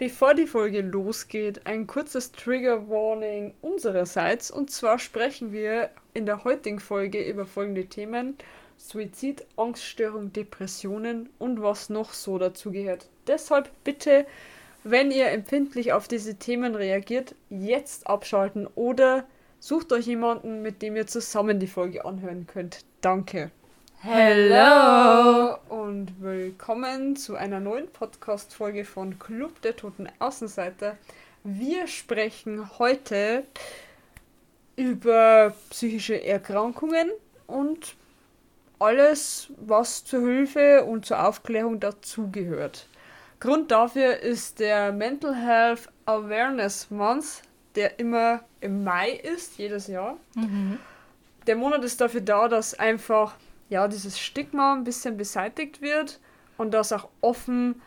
Bevor die Folge losgeht, ein kurzes Trigger Warning unsererseits. Und zwar sprechen wir in der heutigen Folge über folgende Themen: Suizid, Angststörung, Depressionen und was noch so dazugehört. Deshalb bitte, wenn ihr empfindlich auf diese Themen reagiert, jetzt abschalten oder sucht euch jemanden, mit dem ihr zusammen die Folge anhören könnt. Danke. Hello und willkommen zu einer neuen Podcast-Folge von Club der Toten Außenseiter. Wir sprechen heute über psychische Erkrankungen und alles, was zur Hilfe und zur Aufklärung dazugehört. Grund dafür ist der Mental Health Awareness Month, der immer im Mai ist, jedes Jahr. Mhm. Der Monat ist dafür da, dass einfach ja, dieses Stigma ein bisschen beseitigt wird und dass auch offen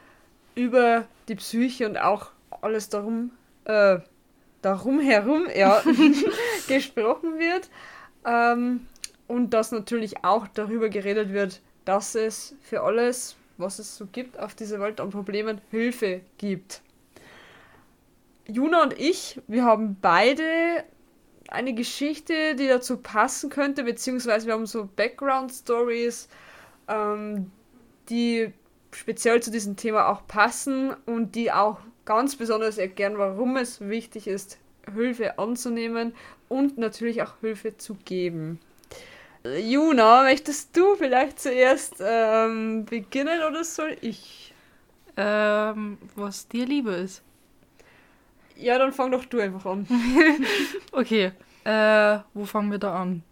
über die Psyche und auch alles darum, äh, darum herum ja, gesprochen wird. Ähm, und dass natürlich auch darüber geredet wird, dass es für alles, was es so gibt auf dieser Welt an Problemen, Hilfe gibt. Juna und ich, wir haben beide eine Geschichte, die dazu passen könnte, beziehungsweise wir haben so Background-Stories, ähm, die speziell zu diesem Thema auch passen und die auch ganz besonders erklären, warum es wichtig ist, Hilfe anzunehmen und natürlich auch Hilfe zu geben. Juna, möchtest du vielleicht zuerst ähm, beginnen oder soll ich? Ähm, was dir lieber ist. Ja, dann fang doch du einfach an. okay, äh, wo fangen wir da an?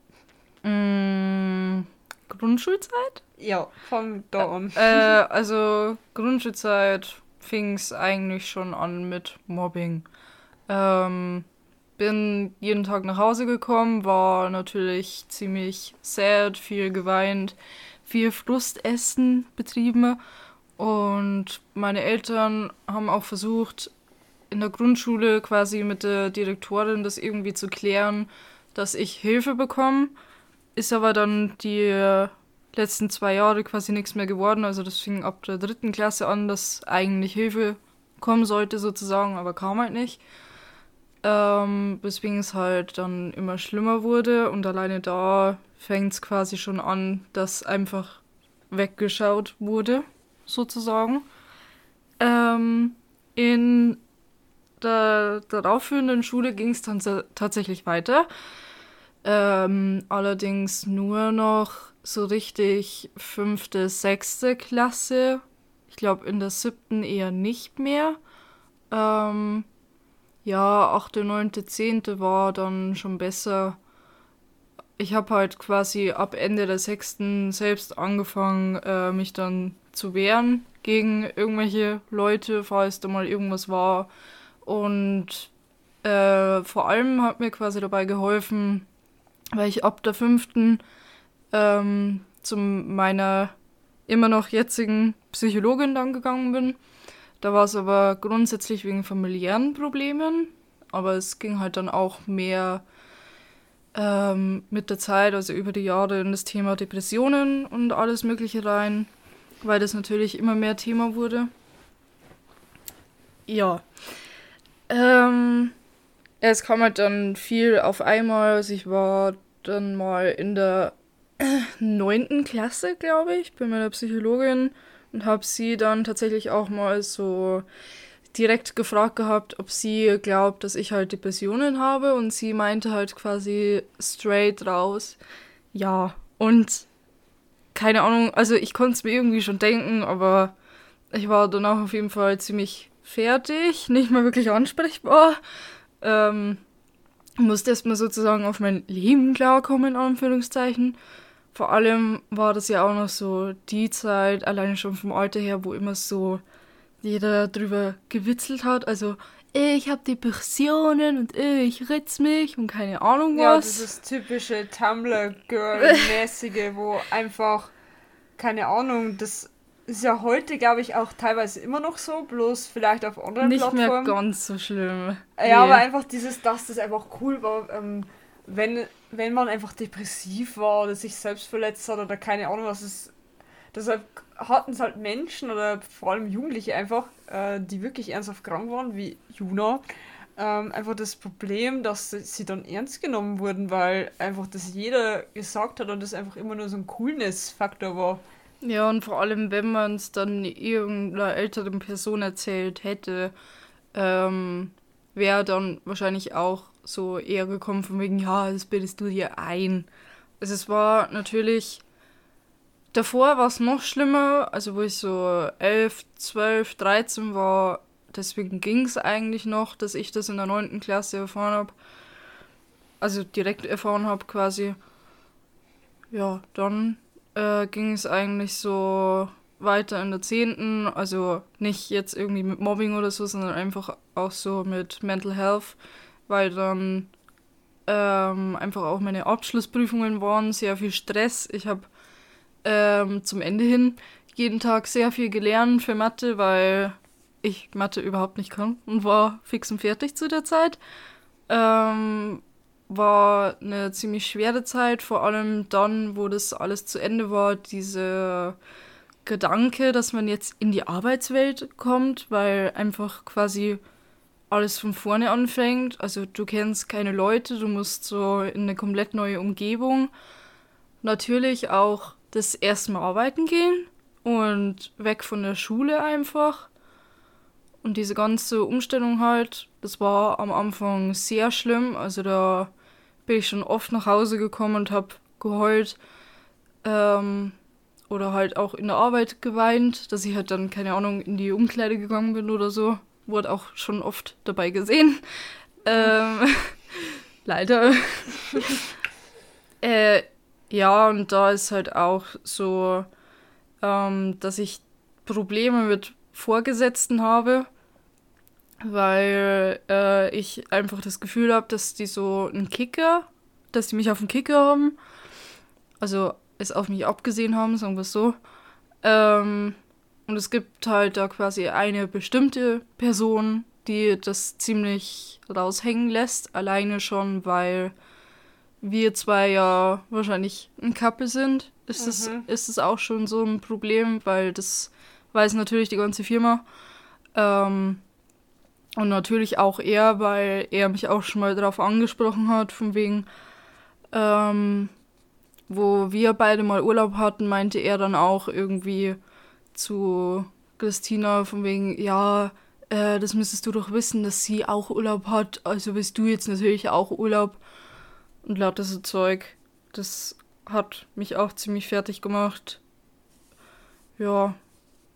Mm, Grundschulzeit? Ja, fang da an. Äh, also Grundschulzeit fing es eigentlich schon an mit Mobbing. Ähm, bin jeden Tag nach Hause gekommen, war natürlich ziemlich sad, viel geweint, viel Frustessen betrieben und meine Eltern haben auch versucht, in der Grundschule quasi mit der Direktorin das irgendwie zu klären, dass ich Hilfe bekomme. Ist aber dann die letzten zwei Jahre quasi nichts mehr geworden. Also das fing ab der dritten Klasse an, dass eigentlich Hilfe kommen sollte sozusagen, aber kam halt nicht. Ähm, weswegen es halt dann immer schlimmer wurde und alleine da fängt es quasi schon an, dass einfach weggeschaut wurde, sozusagen. Ähm, in der daraufführenden Schule ging es dann tatsächlich weiter. Ähm, allerdings nur noch so richtig fünfte, sechste Klasse. Ich glaube, in der siebten eher nicht mehr. Ähm, ja, achte, neunte, zehnte war dann schon besser. Ich habe halt quasi ab Ende der sechsten selbst angefangen, äh, mich dann zu wehren gegen irgendwelche Leute, falls da mal irgendwas war. Und äh, vor allem hat mir quasi dabei geholfen, weil ich ab der fünften ähm, zu meiner immer noch jetzigen Psychologin dann gegangen bin. Da war es aber grundsätzlich wegen familiären Problemen, aber es ging halt dann auch mehr ähm, mit der Zeit, also über die Jahre in das Thema Depressionen und alles Mögliche rein, weil das natürlich immer mehr Thema wurde. Ja, ähm, es kam halt dann viel auf einmal. Also ich war dann mal in der neunten Klasse, glaube ich, bei meiner Psychologin und habe sie dann tatsächlich auch mal so direkt gefragt gehabt, ob sie glaubt, dass ich halt Depressionen habe und sie meinte halt quasi straight raus, ja. Und keine Ahnung, also ich konnte es mir irgendwie schon denken, aber ich war danach auf jeden Fall ziemlich fertig, nicht mehr wirklich ansprechbar. Ähm, musste erstmal sozusagen auf mein Leben klarkommen, in Anführungszeichen. Vor allem war das ja auch noch so die Zeit, alleine schon vom Alter her, wo immer so jeder drüber gewitzelt hat. Also, ich habe Depressionen und ich ritz mich und keine Ahnung was. Ja, dieses typische Tumblr-Girl-mäßige, wo einfach, keine Ahnung, das ist ja heute, glaube ich, auch teilweise immer noch so, bloß vielleicht auf anderen Nicht Plattformen. Nicht mehr ganz so schlimm. Ja, nee. aber einfach dieses, dass das einfach cool war, ähm, wenn, wenn man einfach depressiv war oder sich selbst verletzt hat oder keine Ahnung was ist. Deshalb hatten es halt Menschen oder vor allem Jugendliche einfach, äh, die wirklich ernsthaft krank waren, wie Juna, ähm, einfach das Problem, dass sie dann ernst genommen wurden, weil einfach das jeder gesagt hat und das einfach immer nur so ein Coolness-Faktor war. Ja, und vor allem, wenn man es dann irgendeiner älteren Person erzählt hätte, ähm, wäre dann wahrscheinlich auch so eher gekommen von wegen, ja, das bildest du dir ein. Also es war natürlich, davor war es noch schlimmer, also wo ich so 11, 12, 13 war, deswegen ging es eigentlich noch, dass ich das in der 9. Klasse erfahren habe. Also direkt erfahren habe quasi. Ja, dann äh, ging es eigentlich so weiter in der 10. Also nicht jetzt irgendwie mit Mobbing oder so, sondern einfach auch so mit Mental Health, weil dann ähm, einfach auch meine Abschlussprüfungen waren, sehr viel Stress. Ich habe ähm, zum Ende hin jeden Tag sehr viel gelernt für Mathe, weil ich Mathe überhaupt nicht kann und war fix und fertig zu der Zeit. Ähm, war eine ziemlich schwere Zeit, vor allem dann, wo das alles zu Ende war, diese Gedanke, dass man jetzt in die Arbeitswelt kommt, weil einfach quasi alles von vorne anfängt. Also du kennst keine Leute, du musst so in eine komplett neue Umgebung. Natürlich auch das erste Mal arbeiten gehen und weg von der Schule einfach. Und diese ganze Umstellung halt, das war am Anfang sehr schlimm. Also da bin ich schon oft nach Hause gekommen und habe geheult. Ähm, oder halt auch in der Arbeit geweint, dass ich halt dann, keine Ahnung, in die Umkleide gegangen bin oder so. Wurde auch schon oft dabei gesehen. Ähm, leider. äh, ja, und da ist halt auch so, ähm, dass ich Probleme mit Vorgesetzten habe, weil äh, ich einfach das Gefühl habe, dass die so einen Kicker, dass die mich auf den Kicker haben, also es auf mich abgesehen haben, sagen wir es so. Ähm, und es gibt halt da quasi eine bestimmte Person, die das ziemlich raushängen lässt, alleine schon, weil wir zwei ja wahrscheinlich ein Couple sind. Ist, mhm. es, ist es auch schon so ein Problem, weil das weiß natürlich die ganze Firma. Ähm, und natürlich auch er, weil er mich auch schon mal darauf angesprochen hat, von wegen, ähm, wo wir beide mal Urlaub hatten, meinte er dann auch irgendwie zu Christina, von wegen, ja, äh, das müsstest du doch wissen, dass sie auch Urlaub hat, also willst du jetzt natürlich auch Urlaub und lauter so Zeug. Das hat mich auch ziemlich fertig gemacht. Ja,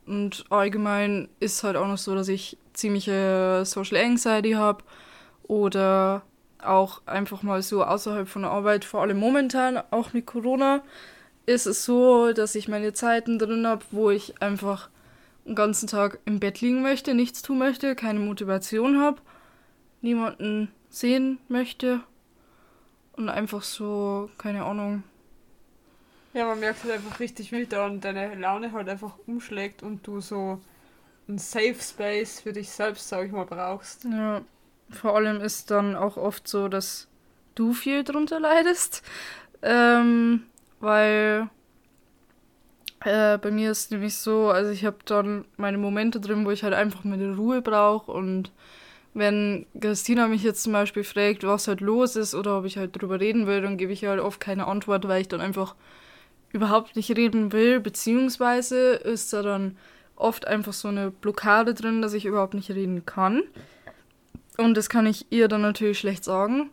und allgemein ist halt auch noch so, dass ich ziemliche Social Anxiety habe oder auch einfach mal so außerhalb von der Arbeit, vor allem momentan, auch mit Corona, ist es so, dass ich meine Zeiten drin habe, wo ich einfach den ganzen Tag im Bett liegen möchte, nichts tun möchte, keine Motivation habe, niemanden sehen möchte und einfach so, keine Ahnung, ja, man merkt halt einfach richtig, wie dann deine Laune halt einfach umschlägt und du so ein Safe Space für dich selbst, sag ich mal, brauchst. Ja, vor allem ist dann auch oft so, dass du viel drunter leidest, ähm, weil äh, bei mir ist nämlich so, also ich habe dann meine Momente drin, wo ich halt einfach meine Ruhe brauche und wenn Christina mich jetzt zum Beispiel fragt, was halt los ist oder ob ich halt drüber reden will, dann gebe ich halt oft keine Antwort, weil ich dann einfach überhaupt nicht reden will, beziehungsweise ist da dann oft einfach so eine Blockade drin, dass ich überhaupt nicht reden kann. Und das kann ich ihr dann natürlich schlecht sagen.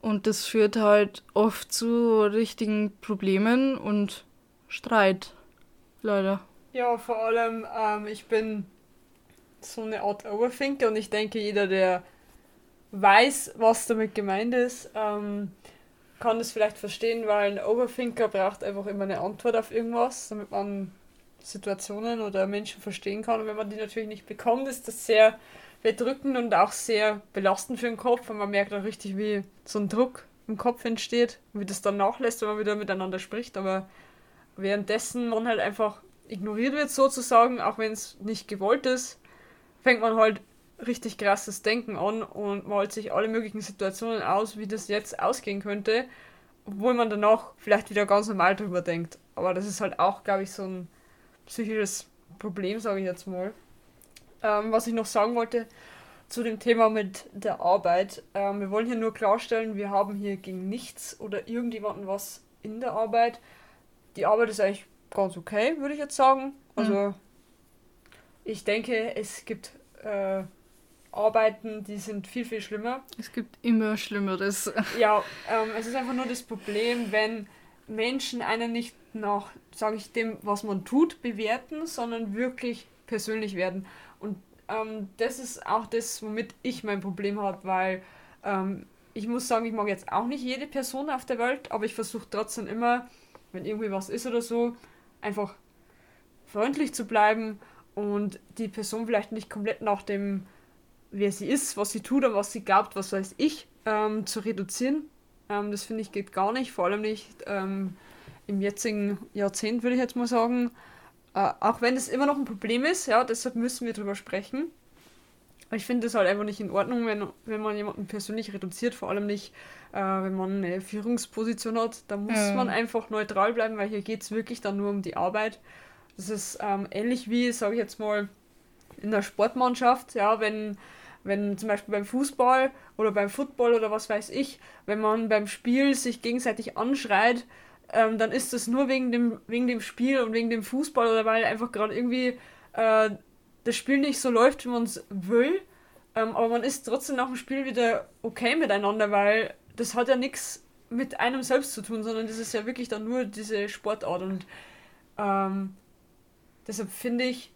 Und das führt halt oft zu richtigen Problemen und Streit. Leider. Ja, vor allem, ähm, ich bin so eine Art Overthinker und ich denke, jeder, der weiß, was damit gemeint ist, ähm, kann das vielleicht verstehen, weil ein Overthinker braucht einfach immer eine Antwort auf irgendwas, damit man Situationen oder Menschen verstehen kann. Und wenn man die natürlich nicht bekommt, ist das sehr bedrückend und auch sehr belastend für den Kopf. Und man merkt auch richtig, wie so ein Druck im Kopf entsteht und wie das dann nachlässt, wenn man wieder miteinander spricht. Aber währenddessen man halt einfach ignoriert wird, sozusagen, auch wenn es nicht gewollt ist, fängt man halt richtig krasses Denken an und malt sich alle möglichen Situationen aus, wie das jetzt ausgehen könnte, obwohl man danach vielleicht wieder ganz normal drüber denkt. Aber das ist halt auch, glaube ich, so ein psychisches Problem, sage ich jetzt mal. Ähm, was ich noch sagen wollte zu dem Thema mit der Arbeit. Ähm, wir wollen hier nur klarstellen, wir haben hier gegen nichts oder irgendjemanden was in der Arbeit. Die Arbeit ist eigentlich ganz okay, würde ich jetzt sagen. Also mhm. ich denke, es gibt äh, Arbeiten, die sind viel, viel schlimmer. Es gibt immer Schlimmeres. Ja, ähm, es ist einfach nur das Problem, wenn Menschen einen nicht nach, sage ich dem, was man tut, bewerten, sondern wirklich persönlich werden. Und ähm, das ist auch das, womit ich mein Problem habe, weil ähm, ich muss sagen, ich mag jetzt auch nicht jede Person auf der Welt, aber ich versuche trotzdem immer, wenn irgendwie was ist oder so, einfach freundlich zu bleiben und die Person vielleicht nicht komplett nach dem, wer sie ist, was sie tut oder was sie glaubt, was weiß ich, ähm, zu reduzieren. Ähm, das finde ich geht gar nicht, vor allem nicht ähm, im jetzigen Jahrzehnt, würde ich jetzt mal sagen. Äh, auch wenn es immer noch ein Problem ist, ja, deshalb müssen wir drüber sprechen. Ich finde es halt einfach nicht in Ordnung, wenn, wenn man jemanden persönlich reduziert, vor allem nicht, äh, wenn man eine Führungsposition hat. Da muss ja. man einfach neutral bleiben, weil hier geht es wirklich dann nur um die Arbeit. Das ist ähm, ähnlich wie, sage ich jetzt mal, in der Sportmannschaft, ja, wenn, wenn zum Beispiel beim Fußball oder beim Football oder was weiß ich, wenn man beim Spiel sich gegenseitig anschreit, ähm, dann ist das nur wegen dem, wegen dem Spiel und wegen dem Fußball oder weil einfach gerade irgendwie äh, das Spiel nicht so läuft, wie man es will. Ähm, aber man ist trotzdem nach dem Spiel wieder okay miteinander, weil das hat ja nichts mit einem selbst zu tun, sondern das ist ja wirklich dann nur diese Sportart. Und ähm, deshalb finde ich,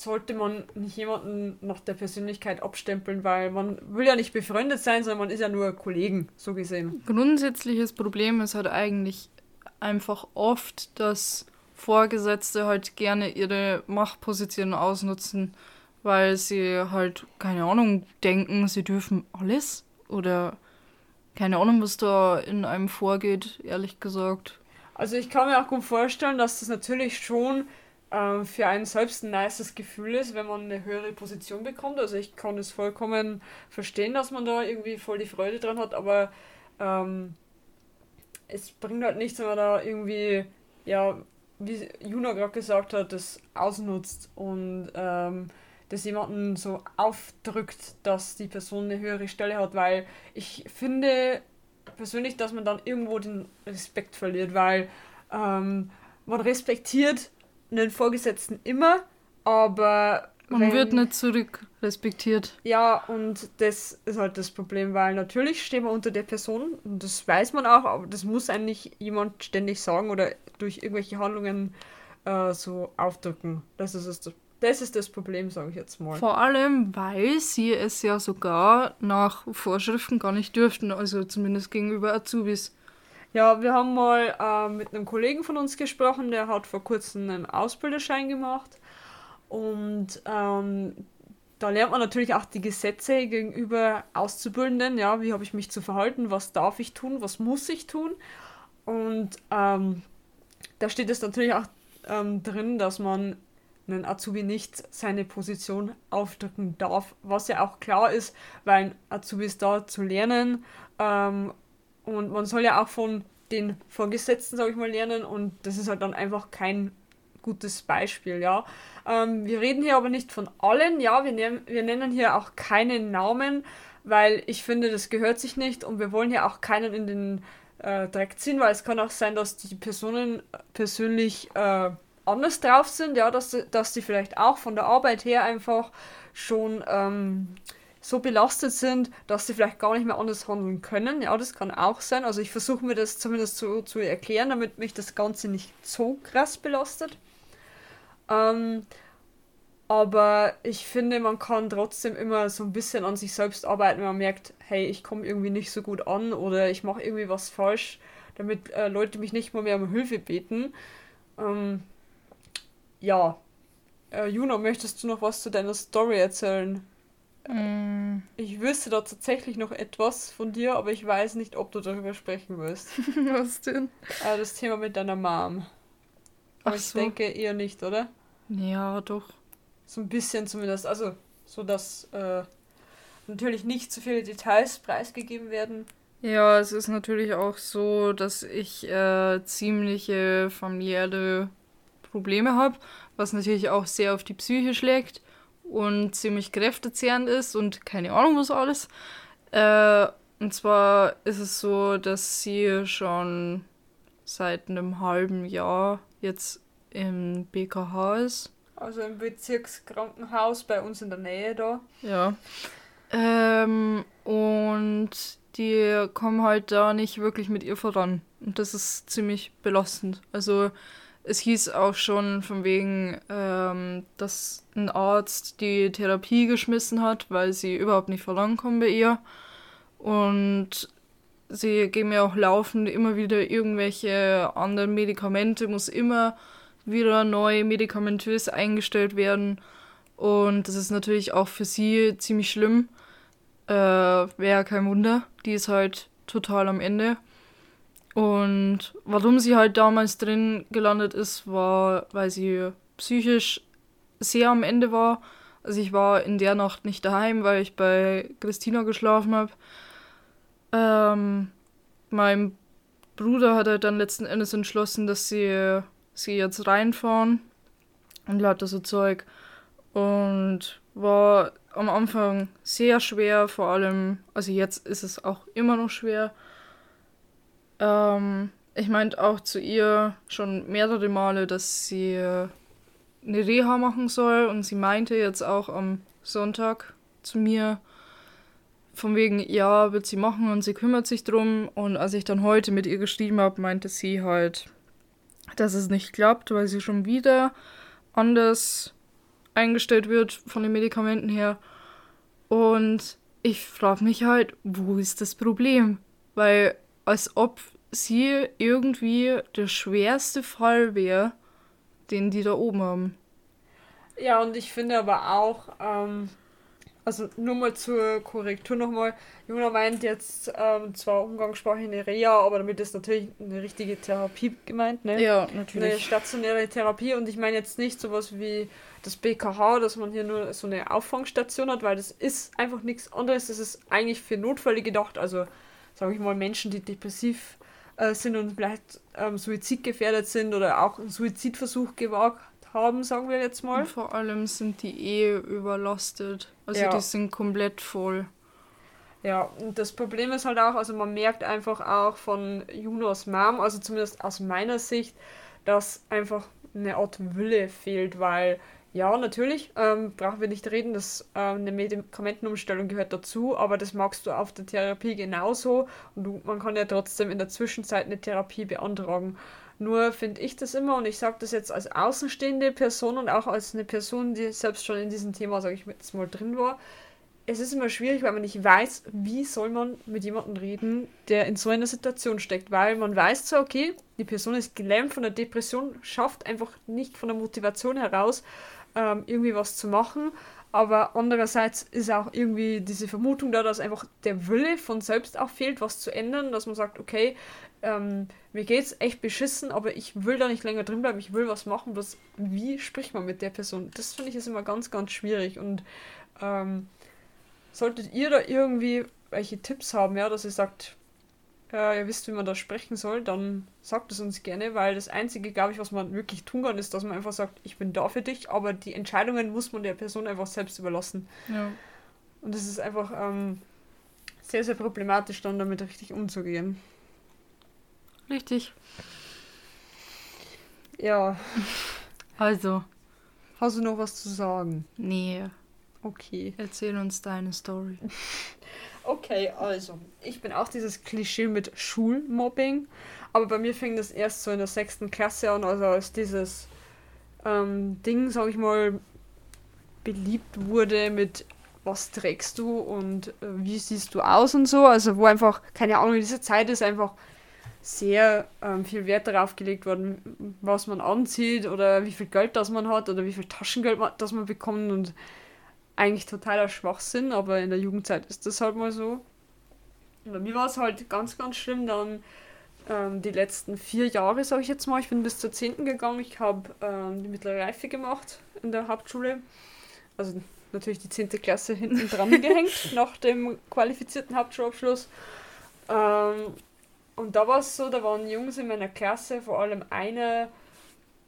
sollte man nicht jemanden nach der Persönlichkeit abstempeln, weil man will ja nicht befreundet sein, sondern man ist ja nur Kollegen, so gesehen. Grundsätzliches Problem ist halt eigentlich einfach oft, dass Vorgesetzte halt gerne ihre Machtposition ausnutzen, weil sie halt, keine Ahnung, denken, sie dürfen alles oder keine Ahnung, was da in einem vorgeht, ehrlich gesagt. Also ich kann mir auch gut vorstellen, dass das natürlich schon äh, für einen selbst ein nices Gefühl ist, wenn man eine höhere Position bekommt. Also ich kann es vollkommen verstehen, dass man da irgendwie voll die Freude dran hat, aber ähm, es bringt halt nichts, wenn man da irgendwie, ja, wie Juna gerade gesagt hat, das ausnutzt und ähm, das jemanden so aufdrückt, dass die Person eine höhere Stelle hat, weil ich finde persönlich, dass man dann irgendwo den Respekt verliert, weil ähm, man respektiert einen Vorgesetzten immer, aber man wenn, wird nicht zurück respektiert. Ja, und das ist halt das Problem, weil natürlich stehen wir unter der Person und das weiß man auch, aber das muss eigentlich jemand ständig sagen oder durch irgendwelche Handlungen äh, so aufdrücken. Das ist das, das ist das Problem, sage ich jetzt mal. Vor allem, weil sie es ja sogar nach Vorschriften gar nicht dürften, also zumindest gegenüber Azubis. Ja, wir haben mal äh, mit einem Kollegen von uns gesprochen, der hat vor kurzem einen Ausbilderschein gemacht und ähm, da lernt man natürlich auch die Gesetze gegenüber Auszubildenden. Ja, wie habe ich mich zu verhalten? Was darf ich tun? Was muss ich tun? Und ähm, da steht es natürlich auch ähm, drin, dass man einen Azubi nicht seine Position aufdrücken darf, was ja auch klar ist, weil ein Azubi ist da zu lernen ähm, und man soll ja auch von den Vorgesetzten, sage ich mal, lernen und das ist halt dann einfach kein gutes Beispiel, ja. Ähm, wir reden hier aber nicht von allen, ja, wir, nehm, wir nennen hier auch keinen Namen, weil ich finde, das gehört sich nicht und wir wollen hier auch keinen in den äh, Dreck ziehen, weil es kann auch sein, dass die Personen persönlich äh, anders drauf sind, ja, dass, dass die vielleicht auch von der Arbeit her einfach schon ähm, so belastet sind, dass sie vielleicht gar nicht mehr anders handeln können. Ja, das kann auch sein. Also ich versuche mir das zumindest so zu erklären, damit mich das Ganze nicht so krass belastet. Ähm, aber ich finde, man kann trotzdem immer so ein bisschen an sich selbst arbeiten, wenn man merkt, hey, ich komme irgendwie nicht so gut an oder ich mache irgendwie was falsch, damit äh, Leute mich nicht mal mehr um Hilfe beten. Ähm, ja. Äh, Juno, möchtest du noch was zu deiner Story erzählen? Mm. Ich wüsste da tatsächlich noch etwas von dir, aber ich weiß nicht, ob du darüber sprechen willst. was denn? Äh, das Thema mit deiner Mom. Aber Ach ich so. denke eher nicht, oder? Ja, doch. So ein bisschen zumindest. Also, so dass äh, natürlich nicht zu viele Details preisgegeben werden. Ja, es ist natürlich auch so, dass ich äh, ziemliche familiäre Probleme habe, was natürlich auch sehr auf die Psyche schlägt und ziemlich kräftezehrend ist und keine Ahnung was alles. Äh, und zwar ist es so, dass sie schon seit einem halben Jahr jetzt im BKH ist. Also im Bezirkskrankenhaus bei uns in der Nähe da. Ja. Ähm, und die kommen halt da nicht wirklich mit ihr voran. Und das ist ziemlich belastend. Also es hieß auch schon von wegen, ähm, dass ein Arzt die Therapie geschmissen hat, weil sie überhaupt nicht vorankommen bei ihr. Und sie geben mir auch laufend immer wieder irgendwelche anderen Medikamente, muss immer wieder neu medikamentös eingestellt werden. Und das ist natürlich auch für sie ziemlich schlimm. Äh, Wäre kein Wunder. Die ist halt total am Ende. Und warum sie halt damals drin gelandet ist, war, weil sie psychisch sehr am Ende war. Also ich war in der Nacht nicht daheim, weil ich bei Christina geschlafen habe. Ähm, mein Bruder hat halt dann letzten Endes entschlossen, dass sie, sie jetzt reinfahren und lauter so Zeug. Und war am Anfang sehr schwer, vor allem, also jetzt ist es auch immer noch schwer. Ähm, ich meinte auch zu ihr schon mehrere Male, dass sie eine Reha machen soll und sie meinte jetzt auch am Sonntag zu mir, von wegen, ja, wird sie machen und sie kümmert sich drum. Und als ich dann heute mit ihr geschrieben habe, meinte sie halt, dass es nicht klappt, weil sie schon wieder anders eingestellt wird von den Medikamenten her. Und ich frage mich halt, wo ist das Problem? Weil als ob sie irgendwie der schwerste Fall wäre, den die da oben haben. Ja, und ich finde aber auch, ähm, also nur mal zur Korrektur nochmal, Jona meint jetzt ähm, zwar umgangssprachlich eine Reha, aber damit ist natürlich eine richtige Therapie gemeint, ne? Ja, natürlich. Eine stationäre Therapie und ich meine jetzt nicht sowas wie das BKH, dass man hier nur so eine Auffangstation hat, weil das ist einfach nichts anderes, das ist eigentlich für Notfälle gedacht, also sage ich mal Menschen, die depressiv äh, sind und vielleicht ähm, suizidgefährdet sind oder auch einen Suizidversuch gewagt haben, sagen wir jetzt mal. Und vor allem sind die eh überlastet. Also ja. die sind komplett voll. Ja, und das Problem ist halt auch, also man merkt einfach auch von Junos Mom, also zumindest aus meiner Sicht, dass einfach eine Art Wille fehlt, weil ja, natürlich, ähm, brauchen wir nicht reden, dass ähm, eine Medikamentenumstellung gehört dazu, aber das magst du auf der Therapie genauso und du, man kann ja trotzdem in der Zwischenzeit eine Therapie beantragen. Nur finde ich das immer, und ich sage das jetzt als außenstehende Person und auch als eine Person, die selbst schon in diesem Thema, sage ich jetzt mal, drin war, es ist immer schwierig, weil man nicht weiß, wie soll man mit jemandem reden, der in so einer Situation steckt. Weil man weiß zwar, okay, die Person ist gelähmt von der Depression, schafft einfach nicht von der Motivation heraus, ähm, irgendwie was zu machen. Aber andererseits ist auch irgendwie diese Vermutung da, dass einfach der Wille von selbst auch fehlt, was zu ändern, dass man sagt, okay, ähm, mir geht's echt beschissen, aber ich will da nicht länger drin bleiben, ich will was machen, bloß wie spricht man mit der Person? Das finde ich ist immer ganz, ganz schwierig und ähm, solltet ihr da irgendwie welche Tipps haben, ja, dass ihr sagt, äh, ihr wisst, wie man da sprechen soll, dann sagt es uns gerne, weil das Einzige, glaube ich, was man wirklich tun kann, ist, dass man einfach sagt, ich bin da für dich, aber die Entscheidungen muss man der Person einfach selbst überlassen. Ja. Und das ist einfach ähm, sehr, sehr problematisch, dann damit richtig umzugehen. Richtig. Ja. Also. Hast du noch was zu sagen? Nee. Okay. Erzähl uns deine Story. okay, also. Ich bin auch dieses Klischee mit Schulmobbing. Aber bei mir fing das erst so in der sechsten Klasse an, also als dieses ähm, Ding, sag ich mal, beliebt wurde mit was trägst du und äh, wie siehst du aus und so. Also wo einfach, keine Ahnung, in dieser Zeit ist einfach sehr ähm, viel Wert darauf gelegt worden, was man anzieht oder wie viel Geld das man hat oder wie viel Taschengeld man, das man bekommt und eigentlich totaler Schwachsinn, aber in der Jugendzeit ist das halt mal so. Bei mir war es halt ganz, ganz schlimm dann ähm, die letzten vier Jahre, sage ich jetzt mal. Ich bin bis zur 10. gegangen. Ich habe ähm, die mittlere Reife gemacht in der Hauptschule. Also natürlich die 10. Klasse hinten dran gehängt nach dem qualifizierten Hauptschulabschluss. Ähm, und da war es so, da waren Jungs in meiner Klasse, vor allem eine,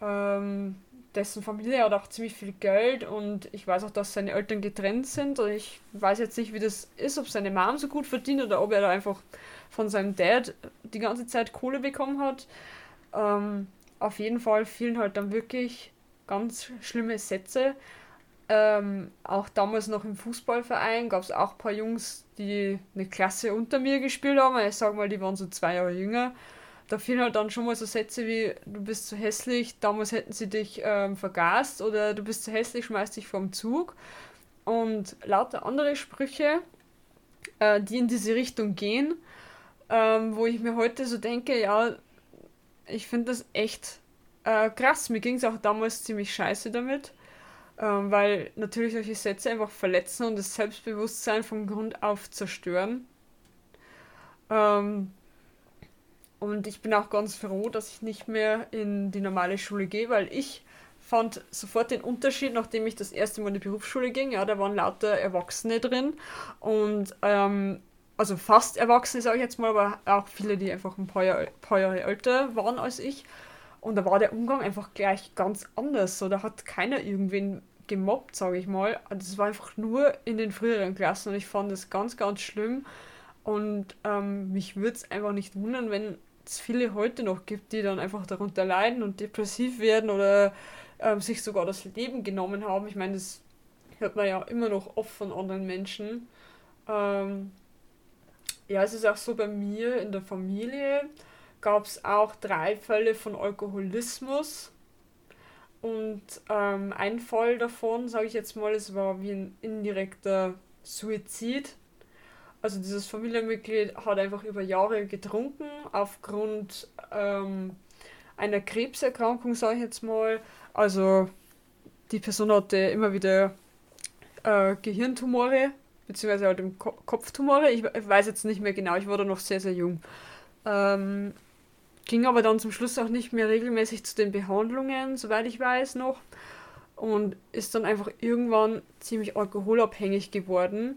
Ähm, dessen Familie hat auch ziemlich viel Geld und ich weiß auch, dass seine Eltern getrennt sind und ich weiß jetzt nicht, wie das ist, ob seine Mom so gut verdient oder ob er da einfach von seinem Dad die ganze Zeit Kohle bekommen hat. Ähm, auf jeden Fall fielen halt dann wirklich ganz schlimme Sätze. Ähm, auch damals noch im Fußballverein gab es auch ein paar Jungs, die eine Klasse unter mir gespielt haben. Ich sag mal, die waren so zwei Jahre jünger da fielen halt dann schon mal so Sätze wie, du bist zu hässlich, damals hätten sie dich ähm, vergast oder du bist zu hässlich, schmeiß dich vom Zug. Und lauter andere Sprüche, äh, die in diese Richtung gehen, ähm, wo ich mir heute so denke, ja, ich finde das echt äh, krass. Mir ging es auch damals ziemlich scheiße damit, ähm, weil natürlich solche Sätze einfach verletzen und das Selbstbewusstsein von Grund auf zerstören. Ähm, und ich bin auch ganz froh, dass ich nicht mehr in die normale Schule gehe, weil ich fand sofort den Unterschied, nachdem ich das erste Mal in die Berufsschule ging. Ja, da waren lauter Erwachsene drin und ähm, also fast Erwachsene, sage ich jetzt mal, aber auch viele, die einfach ein paar, paar Jahre älter waren als ich. Und da war der Umgang einfach gleich ganz anders. So, da hat keiner irgendwen gemobbt, sage ich mal. Das war einfach nur in den früheren Klassen und ich fand das ganz, ganz schlimm. Und ähm, mich würde es einfach nicht wundern, wenn es viele heute noch gibt, die dann einfach darunter leiden und depressiv werden oder ähm, sich sogar das Leben genommen haben. Ich meine, das hört man ja immer noch oft von anderen Menschen. Ähm, ja, es ist auch so bei mir in der Familie gab es auch drei Fälle von Alkoholismus. Und ähm, ein Fall davon, sage ich jetzt mal, es war wie ein indirekter Suizid. Also dieses Familienmitglied hat einfach über Jahre getrunken aufgrund ähm, einer Krebserkrankung, sage ich jetzt mal. Also die Person hatte immer wieder äh, Gehirntumore, beziehungsweise halt im Ko Kopftumore. Ich, ich, weiß jetzt nicht mehr genau, ich war da noch sehr, sehr jung. Ähm, ging aber dann zum Schluss auch nicht mehr regelmäßig zu den Behandlungen, soweit ich weiß noch. Und ist dann einfach irgendwann ziemlich alkoholabhängig geworden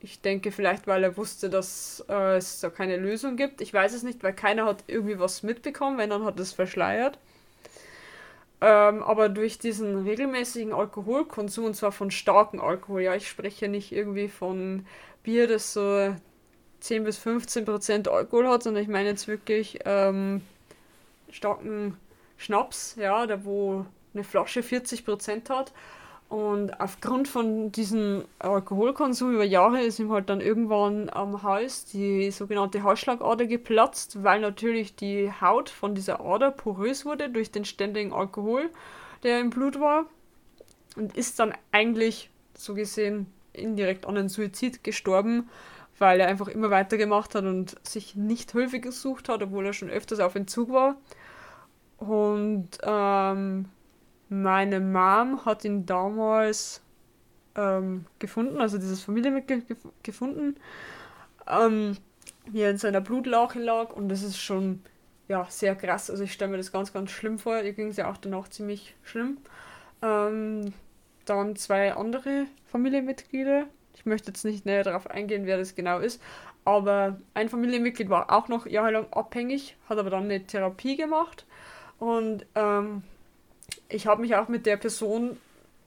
ich denke vielleicht, weil er wusste, dass äh, es da keine Lösung gibt. Ich weiß es nicht, weil keiner hat irgendwie was mitbekommen, wenn dann hat es verschleiert. Ähm, aber durch diesen regelmäßigen Alkoholkonsum, und zwar von starkem Alkohol, ja, ich spreche nicht irgendwie von Bier, das so 10 bis 15 Prozent Alkohol hat, sondern ich meine jetzt wirklich ähm, starken Schnaps, ja, der wo eine Flasche 40 Prozent hat. Und aufgrund von diesem Alkoholkonsum über Jahre ist ihm halt dann irgendwann am Hals die sogenannte Halsschlagader geplatzt, weil natürlich die Haut von dieser Ader porös wurde durch den ständigen Alkohol, der im Blut war. Und ist dann eigentlich, so gesehen, indirekt an einen Suizid gestorben, weil er einfach immer weitergemacht hat und sich nicht Hilfe gesucht hat, obwohl er schon öfters auf Entzug war. Und ähm, meine Mom hat ihn damals ähm, gefunden, also dieses Familienmitglied gef gefunden, ähm, wie er in seiner Blutlache lag und das ist schon ja, sehr krass. Also ich stelle mir das ganz, ganz schlimm vor. Ihr ging es ja auch danach ziemlich schlimm. Ähm, dann zwei andere Familienmitglieder. Ich möchte jetzt nicht näher darauf eingehen, wer das genau ist. Aber ein Familienmitglied war auch noch jahrelang abhängig, hat aber dann eine Therapie gemacht. Und ähm, ich habe mich auch mit der Person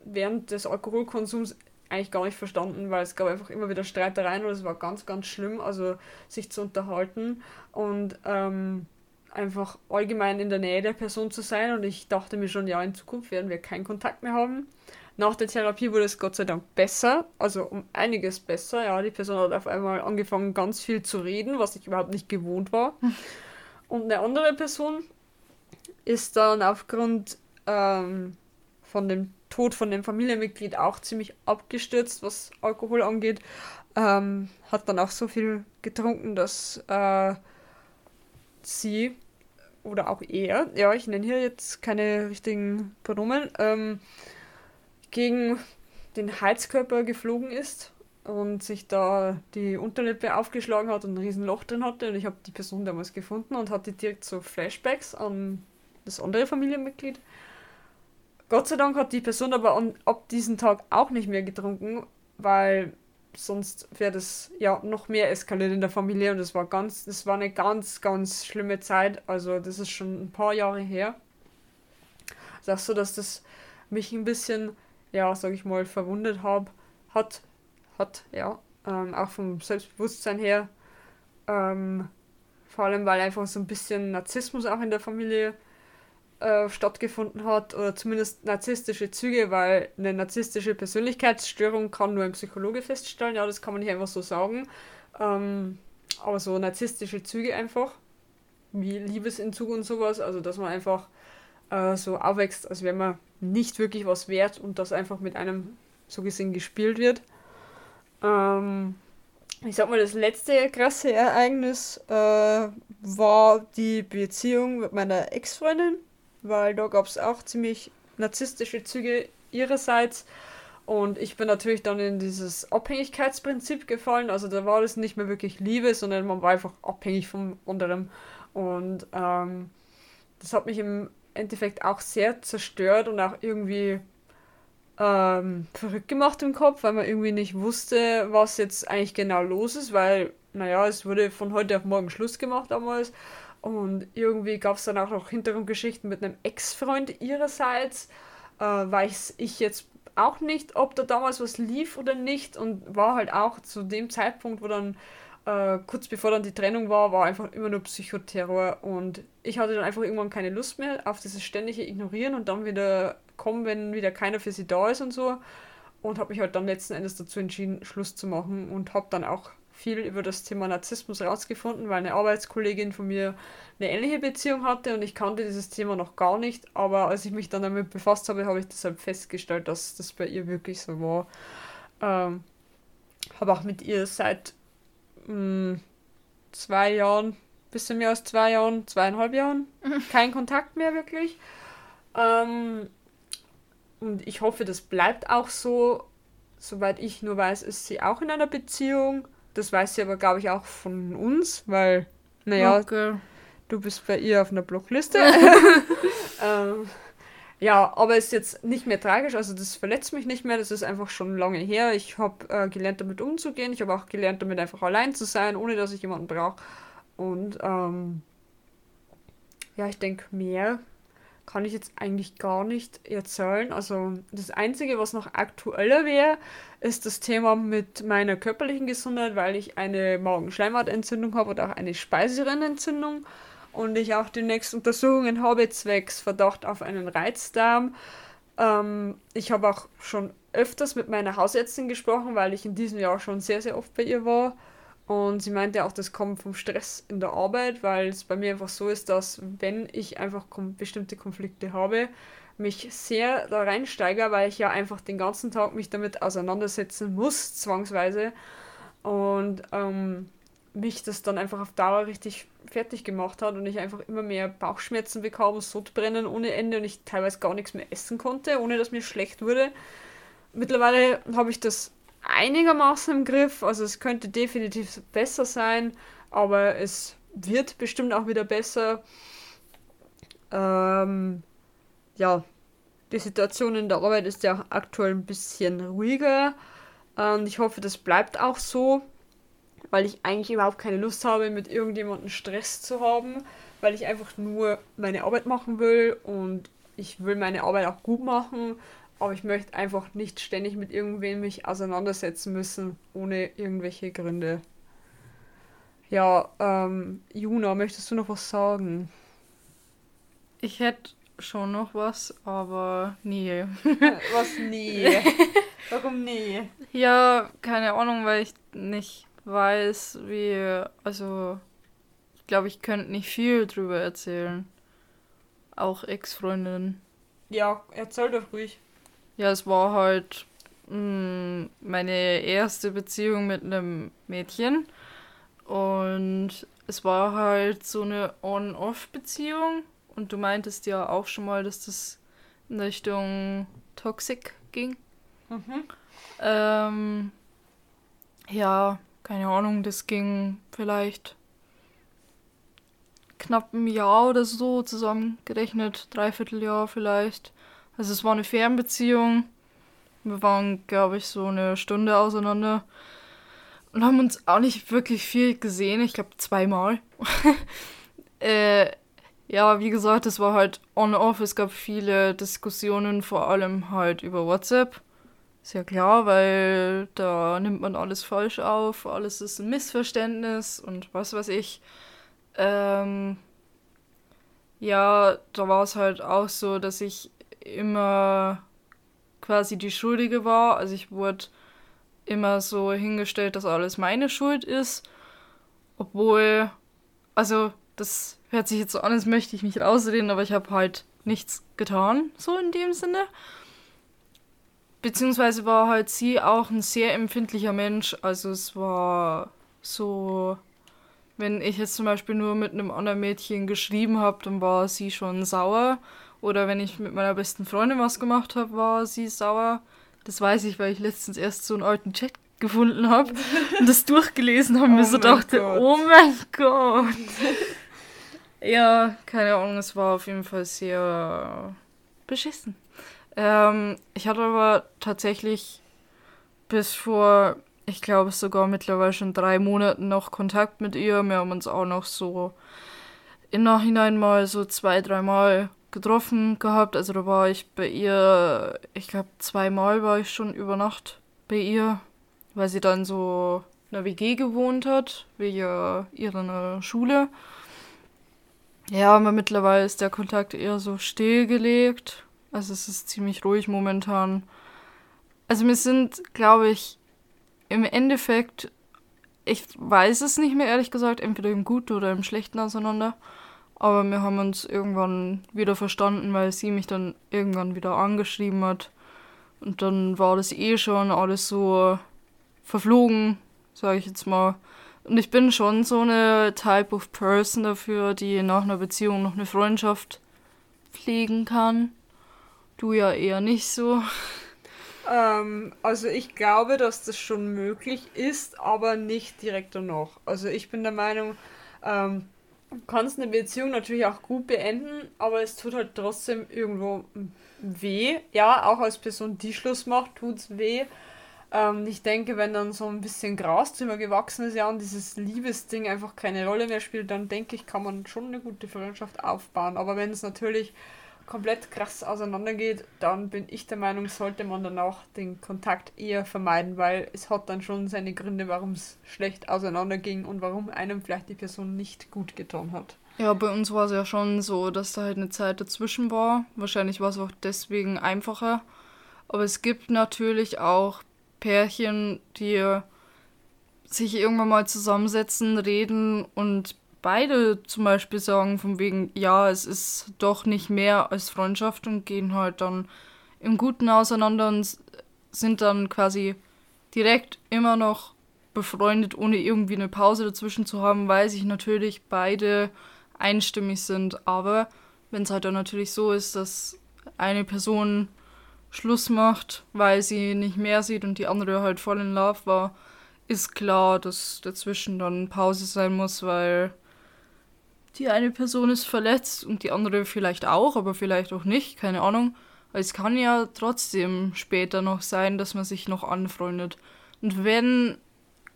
während des Alkoholkonsums eigentlich gar nicht verstanden, weil es gab einfach immer wieder Streitereien und es war ganz, ganz schlimm, also sich zu unterhalten und ähm, einfach allgemein in der Nähe der Person zu sein. Und ich dachte mir schon, ja, in Zukunft werden wir keinen Kontakt mehr haben. Nach der Therapie wurde es Gott sei Dank besser, also um einiges besser. Ja, die Person hat auf einmal angefangen, ganz viel zu reden, was ich überhaupt nicht gewohnt war. Und eine andere Person ist dann aufgrund ähm, von dem Tod von dem Familienmitglied auch ziemlich abgestürzt, was Alkohol angeht. Ähm, hat dann auch so viel getrunken, dass äh, sie oder auch er, ja, ich nenne hier jetzt keine richtigen Pronomen, ähm, gegen den Heizkörper geflogen ist und sich da die Unterlippe aufgeschlagen hat und ein riesen Loch drin hatte. Und ich habe die Person damals gefunden und hatte direkt so Flashbacks an das andere Familienmitglied. Gott sei Dank hat die Person aber an, ab diesem Tag auch nicht mehr getrunken, weil sonst wäre das ja noch mehr eskaliert in der Familie und das war ganz, das war eine ganz, ganz schlimme Zeit. Also das ist schon ein paar Jahre her. das so, dass das mich ein bisschen, ja, sag ich mal, verwundet hab, hat, hat, ja, ähm, auch vom Selbstbewusstsein her. Ähm, vor allem, weil einfach so ein bisschen Narzissmus auch in der Familie äh, stattgefunden hat oder zumindest narzisstische Züge, weil eine narzisstische Persönlichkeitsstörung kann nur ein Psychologe feststellen, ja, das kann man nicht einfach so sagen. Ähm, aber so narzisstische Züge einfach, wie Liebesentzug und sowas, also dass man einfach äh, so aufwächst, als wäre man nicht wirklich was wert und das einfach mit einem so gesehen gespielt wird. Ähm, ich sag mal, das letzte krasse Ereignis äh, war die Beziehung mit meiner Ex-Freundin, weil da gab es auch ziemlich narzisstische Züge ihrerseits. Und ich bin natürlich dann in dieses Abhängigkeitsprinzip gefallen. Also da war das nicht mehr wirklich Liebe, sondern man war einfach abhängig vom anderen. Und ähm, das hat mich im Endeffekt auch sehr zerstört und auch irgendwie ähm, verrückt gemacht im Kopf, weil man irgendwie nicht wusste, was jetzt eigentlich genau los ist, weil, naja, es wurde von heute auf morgen Schluss gemacht damals. Und irgendwie gab es dann auch noch Hintergrundgeschichten mit einem Ex-Freund ihrerseits. Äh, weiß ich jetzt auch nicht, ob da damals was lief oder nicht. Und war halt auch zu dem Zeitpunkt, wo dann äh, kurz bevor dann die Trennung war, war einfach immer nur Psychoterror. Und ich hatte dann einfach irgendwann keine Lust mehr auf dieses ständige Ignorieren und dann wieder kommen, wenn wieder keiner für sie da ist und so. Und habe mich halt dann letzten Endes dazu entschieden, Schluss zu machen und habe dann auch viel über das Thema Narzissmus rausgefunden, weil eine Arbeitskollegin von mir eine ähnliche Beziehung hatte und ich kannte dieses Thema noch gar nicht, aber als ich mich dann damit befasst habe, habe ich deshalb festgestellt, dass das bei ihr wirklich so war. Ähm, habe auch mit ihr seit mh, hm, zwei Jahren, bisschen mehr als zwei Jahren, zweieinhalb Jahren, kein Kontakt mehr wirklich. Ähm, und ich hoffe, das bleibt auch so. Soweit ich nur weiß, ist sie auch in einer Beziehung. Das weiß sie aber, glaube ich, auch von uns, weil, naja, okay. du bist bei ihr auf einer Blockliste. ähm, ja, aber ist jetzt nicht mehr tragisch, also das verletzt mich nicht mehr, das ist einfach schon lange her. Ich habe äh, gelernt, damit umzugehen. Ich habe auch gelernt, damit einfach allein zu sein, ohne dass ich jemanden brauche. Und ähm, ja, ich denke, mehr kann ich jetzt eigentlich gar nicht erzählen. Also das Einzige, was noch aktueller wäre, ist das Thema mit meiner körperlichen Gesundheit, weil ich eine Magenschleimhautentzündung habe oder auch eine Speiserennentzündung und ich auch die nächsten Untersuchungen habe zwecks Verdacht auf einen Reizdarm. Ähm, ich habe auch schon öfters mit meiner Hausärztin gesprochen, weil ich in diesem Jahr schon sehr, sehr oft bei ihr war. Und sie meinte auch, das kommt vom Stress in der Arbeit, weil es bei mir einfach so ist, dass wenn ich einfach kom bestimmte Konflikte habe, mich sehr da reinsteige, weil ich ja einfach den ganzen Tag mich damit auseinandersetzen muss, zwangsweise. Und ähm, mich das dann einfach auf Dauer richtig fertig gemacht hat und ich einfach immer mehr Bauchschmerzen bekam, Sodbrennen ohne Ende und ich teilweise gar nichts mehr essen konnte, ohne dass mir schlecht wurde. Mittlerweile habe ich das einigermaßen im Griff. Also es könnte definitiv besser sein, aber es wird bestimmt auch wieder besser. Ähm, ja, die Situation in der Arbeit ist ja aktuell ein bisschen ruhiger. Und ich hoffe, das bleibt auch so, weil ich eigentlich überhaupt keine Lust habe, mit irgendjemandem Stress zu haben, weil ich einfach nur meine Arbeit machen will und ich will meine Arbeit auch gut machen aber ich möchte einfach nicht ständig mit irgendwem mich auseinandersetzen müssen, ohne irgendwelche Gründe. Ja, ähm, Juna, möchtest du noch was sagen? Ich hätte schon noch was, aber nie. was nie? Warum nie? Ja, keine Ahnung, weil ich nicht weiß, wie. Also, ich glaube, ich könnte nicht viel drüber erzählen. Auch Ex-Freundinnen. Ja, erzähl doch ruhig. Ja, es war halt mh, mm, meine erste Beziehung mit einem Mädchen. Und es war halt so eine On-Off-Beziehung. Und du meintest ja auch schon mal, dass das in Richtung Toxic ging. Mhm. Ähm, ja, keine Ahnung, das ging vielleicht knapp ein Jahr oder so zusammengerechnet, dreiviertel Jahr vielleicht. Also es war eine Fernbeziehung. Wir waren, glaube ich, so eine Stunde auseinander und haben uns auch nicht wirklich viel gesehen. Ich glaube zweimal. äh, ja, wie gesagt, es war halt on-off. Es gab viele Diskussionen, vor allem halt über WhatsApp. Ist ja klar, weil da nimmt man alles falsch auf, alles ist ein Missverständnis und was weiß ich. Ähm, ja, da war es halt auch so, dass ich immer quasi die Schuldige war. Also ich wurde immer so hingestellt, dass alles meine Schuld ist. Obwohl, also das hört sich jetzt so an, als möchte ich mich rausreden, aber ich habe halt nichts getan, so in dem Sinne. Beziehungsweise war halt sie auch ein sehr empfindlicher Mensch. Also es war so, wenn ich jetzt zum Beispiel nur mit einem anderen Mädchen geschrieben habe, dann war sie schon sauer. Oder wenn ich mit meiner besten Freundin was gemacht habe, war sie sauer. Das weiß ich, weil ich letztens erst so einen alten Chat gefunden habe und das durchgelesen habe und mir oh so dachte, Gott. oh mein Gott. ja, keine Ahnung, es war auf jeden Fall sehr beschissen. Ähm, ich hatte aber tatsächlich bis vor, ich glaube sogar mittlerweile schon drei Monaten noch Kontakt mit ihr. Wir haben uns auch noch so im Nachhinein mal so zwei, dreimal getroffen gehabt. Also da war ich bei ihr, ich glaube zweimal war ich schon über Nacht bei ihr, weil sie dann so in einer WG gewohnt hat, wegen ihrer Schule. Ja, aber mittlerweile ist der Kontakt eher so stillgelegt. Also es ist ziemlich ruhig momentan. Also wir sind, glaube ich, im Endeffekt, ich weiß es nicht mehr ehrlich gesagt, entweder im Guten oder im Schlechten auseinander. Aber wir haben uns irgendwann wieder verstanden, weil sie mich dann irgendwann wieder angeschrieben hat. Und dann war das eh schon alles so verflogen, sage ich jetzt mal. Und ich bin schon so eine Type of Person dafür, die nach einer Beziehung noch eine Freundschaft pflegen kann. Du ja eher nicht so. Ähm, also ich glaube, dass das schon möglich ist, aber nicht direkt danach. Also ich bin der Meinung, ähm, du kannst eine Beziehung natürlich auch gut beenden, aber es tut halt trotzdem irgendwo weh. Ja, auch als Person, die Schluss macht, tut es weh. Ähm, ich denke, wenn dann so ein bisschen Gras drüber gewachsen ist, ja, und dieses Liebesding einfach keine Rolle mehr spielt, dann denke ich, kann man schon eine gute Freundschaft aufbauen. Aber wenn es natürlich komplett krass auseinandergeht, dann bin ich der Meinung, sollte man danach den Kontakt eher vermeiden, weil es hat dann schon seine Gründe, warum es schlecht auseinanderging und warum einem vielleicht die Person nicht gut getan hat. Ja, bei uns war es ja schon so, dass da halt eine Zeit dazwischen war. Wahrscheinlich war es auch deswegen einfacher. Aber es gibt natürlich auch Pärchen, die sich irgendwann mal zusammensetzen, reden und beide zum Beispiel sagen, von wegen, ja, es ist doch nicht mehr als Freundschaft und gehen halt dann im Guten auseinander und sind dann quasi direkt immer noch befreundet, ohne irgendwie eine Pause dazwischen zu haben, weil sich natürlich beide einstimmig sind. Aber wenn es halt dann natürlich so ist, dass eine Person Schluss macht, weil sie nicht mehr sieht und die andere halt voll in Love war, ist klar, dass dazwischen dann Pause sein muss, weil die eine Person ist verletzt und die andere vielleicht auch, aber vielleicht auch nicht, keine Ahnung. Es kann ja trotzdem später noch sein, dass man sich noch anfreundet. Und wenn,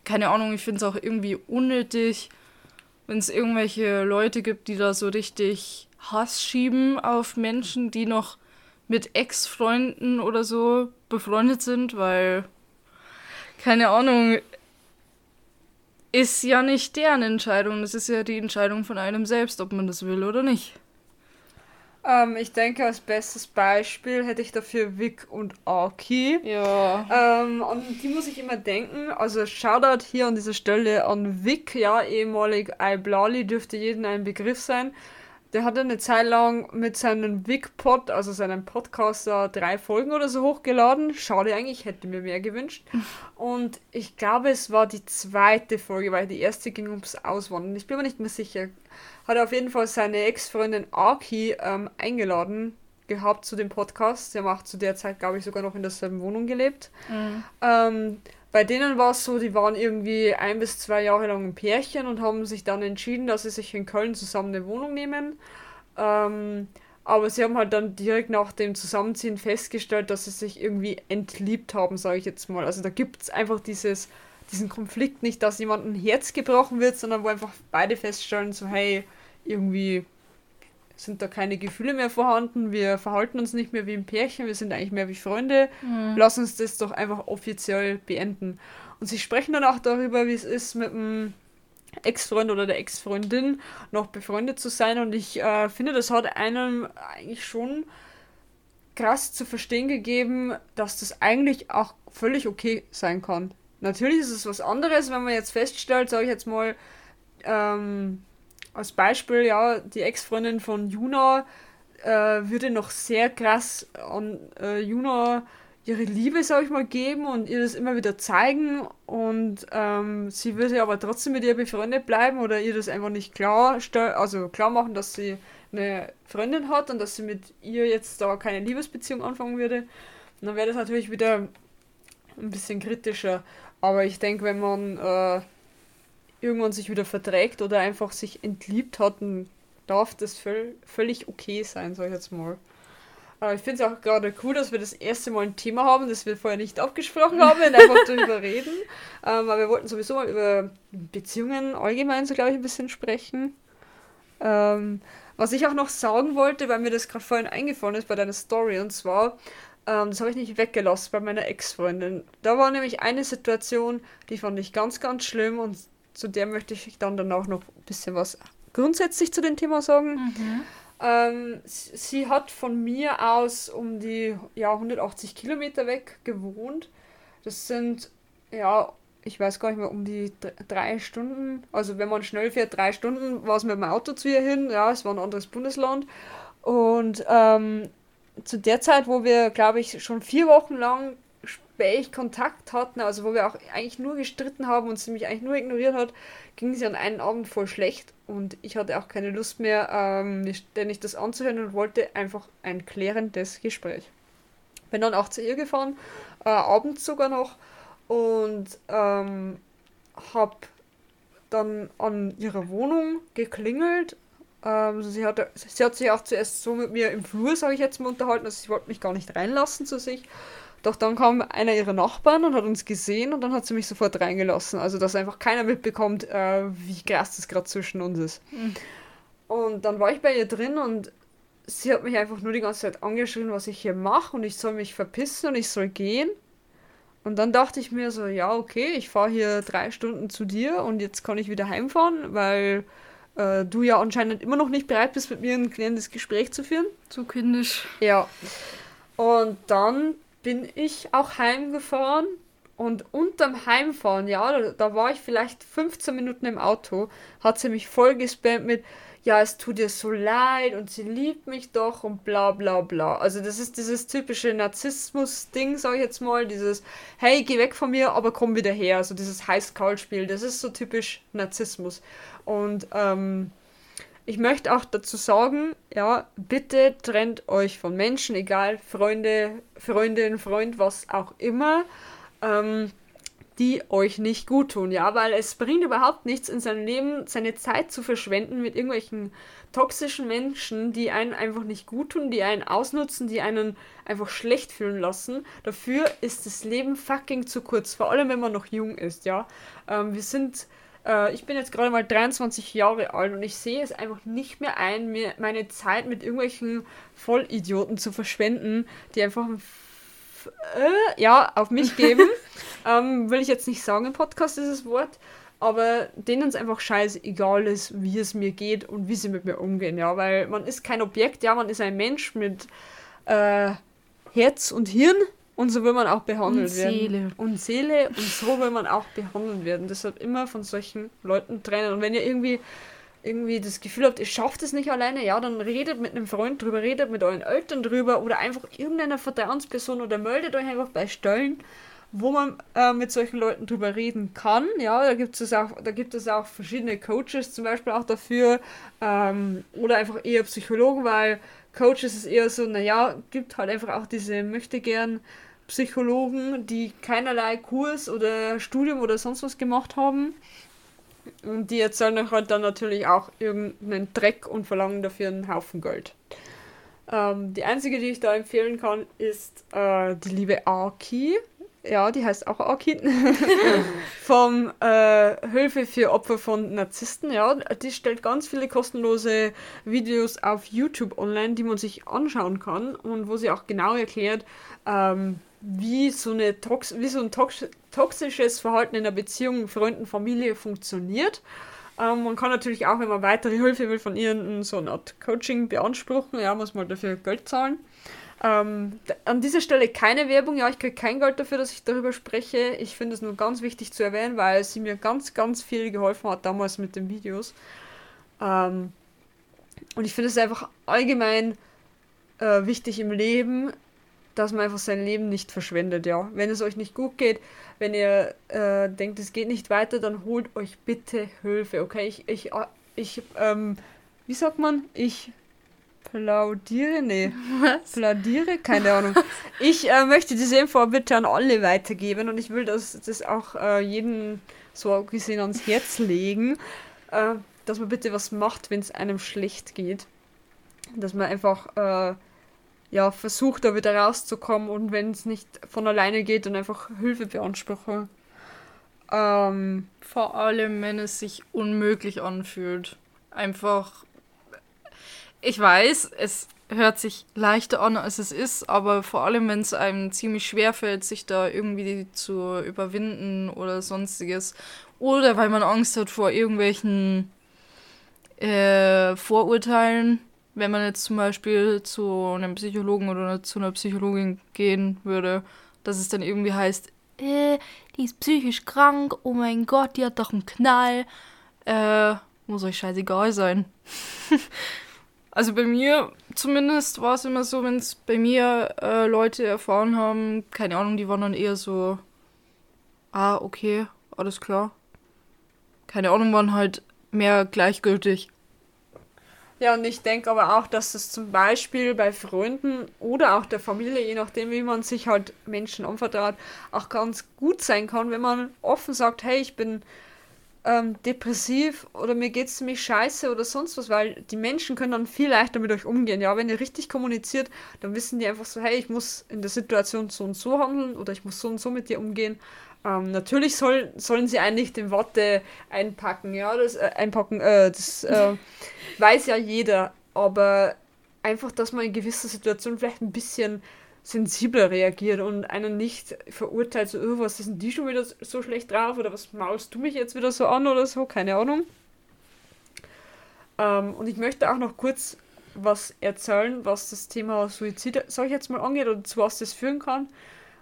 keine Ahnung, ich finde es auch irgendwie unnötig, wenn es irgendwelche Leute gibt, die da so richtig Hass schieben auf Menschen, die noch mit Ex-Freunden oder so befreundet sind, weil, keine Ahnung, ist ja nicht deren Entscheidung. Das ist ja die Entscheidung von einem selbst, ob man das will oder nicht. Ähm, ich denke, als bestes Beispiel hätte ich dafür Vic und Aki. Ja. Ähm, und die muss ich immer denken. Also Shoutout hier an dieser Stelle an Vic, ja, ehemalig iBlali, dürfte jedem ein Begriff sein. Der hat eine Zeit lang mit seinem Wigpod, also seinem Podcaster, drei Folgen oder so hochgeladen. Schade eigentlich, hätte mir mehr gewünscht. Und ich glaube, es war die zweite Folge, weil die erste ging ums Auswandern. Ich bin mir nicht mehr sicher. Hat er auf jeden Fall seine Ex-Freundin Aki ähm, eingeladen gehabt zu dem Podcast. Der macht zu der Zeit, glaube ich, sogar noch in derselben Wohnung gelebt. Mhm. Ähm, bei denen war es so, die waren irgendwie ein bis zwei Jahre lang ein Pärchen und haben sich dann entschieden, dass sie sich in Köln zusammen eine Wohnung nehmen. Ähm, aber sie haben halt dann direkt nach dem Zusammenziehen festgestellt, dass sie sich irgendwie entliebt haben, sage ich jetzt mal. Also da gibt es einfach dieses, diesen Konflikt nicht, dass jemand ein Herz gebrochen wird, sondern wo einfach beide feststellen, so hey, irgendwie sind da keine Gefühle mehr vorhanden, wir verhalten uns nicht mehr wie ein Pärchen, wir sind eigentlich mehr wie Freunde, mhm. lass uns das doch einfach offiziell beenden. Und sie sprechen dann auch darüber, wie es ist, mit dem Ex-Freund oder der Ex-Freundin noch befreundet zu sein. Und ich äh, finde, das hat einem eigentlich schon krass zu verstehen gegeben, dass das eigentlich auch völlig okay sein kann. Natürlich ist es was anderes, wenn man jetzt feststellt, sage ich jetzt mal, ähm, als Beispiel, ja, die Ex-Freundin von Juna äh, würde noch sehr krass an äh, Juna ihre Liebe, sag ich mal, geben und ihr das immer wieder zeigen und ähm, sie würde aber trotzdem mit ihr befreundet bleiben oder ihr das einfach nicht klar also klar machen, dass sie eine Freundin hat und dass sie mit ihr jetzt da keine Liebesbeziehung anfangen würde. Und dann wäre das natürlich wieder ein bisschen kritischer. Aber ich denke, wenn man äh, irgendwann sich wieder verträgt oder einfach sich entliebt hat, dann darf das völ völlig okay sein, sag ich jetzt mal. Aber ich finde es auch gerade cool, dass wir das erste Mal ein Thema haben, das wir vorher nicht abgesprochen haben und einfach darüber reden. Ähm, aber wir wollten sowieso mal über Beziehungen allgemein, so glaube ich, ein bisschen sprechen. Ähm, was ich auch noch sagen wollte, weil mir das gerade vorhin eingefallen ist bei deiner Story, und zwar, ähm, das habe ich nicht weggelassen bei meiner Ex-Freundin. Da war nämlich eine Situation, die fand ich ganz, ganz schlimm und zu der möchte ich dann danach noch ein bisschen was grundsätzlich zu dem Thema sagen. Mhm. Ähm, sie hat von mir aus um die ja, 180 Kilometer weg gewohnt. Das sind, ja, ich weiß gar nicht mehr, um die drei Stunden. Also wenn man schnell fährt, drei Stunden war es mit dem Auto zu ihr hin. Ja, es war ein anderes Bundesland. Und ähm, zu der Zeit, wo wir, glaube ich, schon vier Wochen lang spät Kontakt hatten, also wo wir auch eigentlich nur gestritten haben und sie mich eigentlich nur ignoriert hat, ging es an einen Abend voll schlecht und ich hatte auch keine Lust mehr, ähm, ständig das anzuhören und wollte einfach ein klärendes Gespräch. Bin dann auch zu ihr gefahren, äh, abends sogar noch und ähm, habe dann an ihrer Wohnung geklingelt. Ähm, sie, hatte, sie hat sich auch zuerst so mit mir im Flur, sage ich jetzt mal, unterhalten, also sie wollte mich gar nicht reinlassen zu sich. Doch dann kam einer ihrer Nachbarn und hat uns gesehen und dann hat sie mich sofort reingelassen. Also, dass einfach keiner mitbekommt, äh, wie krass das gerade zwischen uns ist. Mhm. Und dann war ich bei ihr drin und sie hat mich einfach nur die ganze Zeit angeschrien, was ich hier mache und ich soll mich verpissen und ich soll gehen. Und dann dachte ich mir so, ja, okay, ich fahre hier drei Stunden zu dir und jetzt kann ich wieder heimfahren, weil äh, du ja anscheinend immer noch nicht bereit bist, mit mir ein klärendes Gespräch zu führen. Zu kindisch. Ja. Und dann bin ich auch heimgefahren und unterm Heimfahren, ja, da, da, war ich vielleicht 15 Minuten im Auto, hat sie mich voll gespammt mit, ja, es tut ihr so leid und sie liebt mich doch und bla bla bla. Also das ist dieses typische Narzissmus-Ding, sag ich jetzt mal, dieses, hey, geh weg von mir, aber komm wieder her. Also dieses Heiß-Kalt-Spiel, das ist so typisch Narzissmus. Und ähm, ich möchte auch dazu sagen, ja, bitte trennt euch von Menschen, egal Freunde, Freundin, Freund, was auch immer, ähm, die euch nicht gut tun, ja, weil es bringt überhaupt nichts in seinem Leben, seine Zeit zu verschwenden mit irgendwelchen toxischen Menschen, die einen einfach nicht gut tun, die einen ausnutzen, die einen einfach schlecht fühlen lassen. Dafür ist das Leben fucking zu kurz, vor allem wenn man noch jung ist, ja. Ähm, wir sind äh, ich bin jetzt gerade mal 23 Jahre alt und ich sehe es einfach nicht mehr ein, mir meine Zeit mit irgendwelchen Vollidioten zu verschwenden, die einfach äh, ja, auf mich geben. ähm, will ich jetzt nicht sagen im Podcast dieses Wort, aber denen es einfach scheißegal ist, wie es mir geht und wie sie mit mir umgehen, ja, weil man ist kein Objekt, ja, man ist ein Mensch mit äh, Herz und Hirn und so will man auch behandelt und werden. Seele. Und Seele. Und so will man auch behandelt werden. Deshalb immer von solchen Leuten trennen. Und wenn ihr irgendwie, irgendwie das Gefühl habt, ihr schafft es nicht alleine, ja, dann redet mit einem Freund drüber, redet mit euren Eltern drüber oder einfach irgendeiner Vertrauensperson oder meldet euch einfach bei Stellen, wo man äh, mit solchen Leuten drüber reden kann. Ja, da gibt es auch, da gibt es auch verschiedene Coaches zum Beispiel auch dafür. Ähm, oder einfach eher Psychologen, weil Coaches ist eher so, naja, gibt halt einfach auch diese möchte gern Psychologen, die keinerlei Kurs oder Studium oder sonst was gemacht haben. Und die erzählen halt dann natürlich auch irgendeinen Dreck und verlangen dafür einen Haufen Geld. Ähm, die einzige, die ich da empfehlen kann, ist äh, die liebe Aki. Ja, die heißt auch Akin, vom äh, Hilfe für Opfer von Narzissten, ja, die stellt ganz viele kostenlose Videos auf YouTube online, die man sich anschauen kann und wo sie auch genau erklärt, ähm, wie so, eine Tox wie so ein tox toxisches Verhalten in der Beziehung, Freunden, Familie funktioniert. Ähm, man kann natürlich auch, wenn man weitere Hilfe will, von ihnen so eine Art Coaching beanspruchen, ja, muss man dafür Geld zahlen. Ähm, an dieser Stelle keine Werbung, ja, ich kriege kein Geld dafür, dass ich darüber spreche. Ich finde es nur ganz wichtig zu erwähnen, weil sie mir ganz, ganz viel geholfen hat damals mit den Videos. Ähm, und ich finde es einfach allgemein äh, wichtig im Leben, dass man einfach sein Leben nicht verschwendet, ja. Wenn es euch nicht gut geht, wenn ihr äh, denkt, es geht nicht weiter, dann holt euch bitte Hilfe, okay? Ich, ich, äh, ich, ähm, wie sagt man? Ich plaudiere, nee. Was? Plaudiere? Keine Ahnung. Ich äh, möchte diese Info bitte an alle weitergeben und ich will das, das auch äh, jedem so gesehen ans Herz legen, äh, dass man bitte was macht, wenn es einem schlecht geht. Dass man einfach äh, ja, versucht, da wieder rauszukommen und wenn es nicht von alleine geht, dann einfach Hilfe beanspruchen. Ähm, Vor allem, wenn es sich unmöglich anfühlt. Einfach ich weiß, es hört sich leichter an, als es ist, aber vor allem, wenn es einem ziemlich schwer fällt, sich da irgendwie zu überwinden oder sonstiges. Oder weil man Angst hat vor irgendwelchen äh, Vorurteilen, wenn man jetzt zum Beispiel zu einem Psychologen oder zu einer Psychologin gehen würde, dass es dann irgendwie heißt, äh, die ist psychisch krank, oh mein Gott, die hat doch einen Knall. Äh, muss euch scheißegal sein. Also bei mir zumindest war es immer so, wenn es bei mir äh, Leute erfahren haben, keine Ahnung, die waren dann eher so, ah, okay, alles klar. Keine Ahnung, waren halt mehr gleichgültig. Ja, und ich denke aber auch, dass es zum Beispiel bei Freunden oder auch der Familie, je nachdem, wie man sich halt Menschen anvertraut, auch ganz gut sein kann, wenn man offen sagt, hey, ich bin ähm, depressiv oder mir geht es ziemlich scheiße oder sonst was, weil die Menschen können dann viel leichter mit euch umgehen. Ja, wenn ihr richtig kommuniziert, dann wissen die einfach so, hey, ich muss in der Situation so und so handeln oder ich muss so und so mit dir umgehen. Ähm, natürlich soll, sollen sie eigentlich den Worte einpacken, ja, das äh, einpacken, äh, das äh, weiß ja jeder, aber einfach, dass man in gewisser Situation vielleicht ein bisschen sensibler reagiert und einen nicht verurteilt, so, oh, was ist denn die schon wieder so schlecht drauf oder was maust du mich jetzt wieder so an oder so, keine Ahnung. Ähm, und ich möchte auch noch kurz was erzählen, was das Thema Suizid, sag ich jetzt mal, angeht oder zu was das führen kann.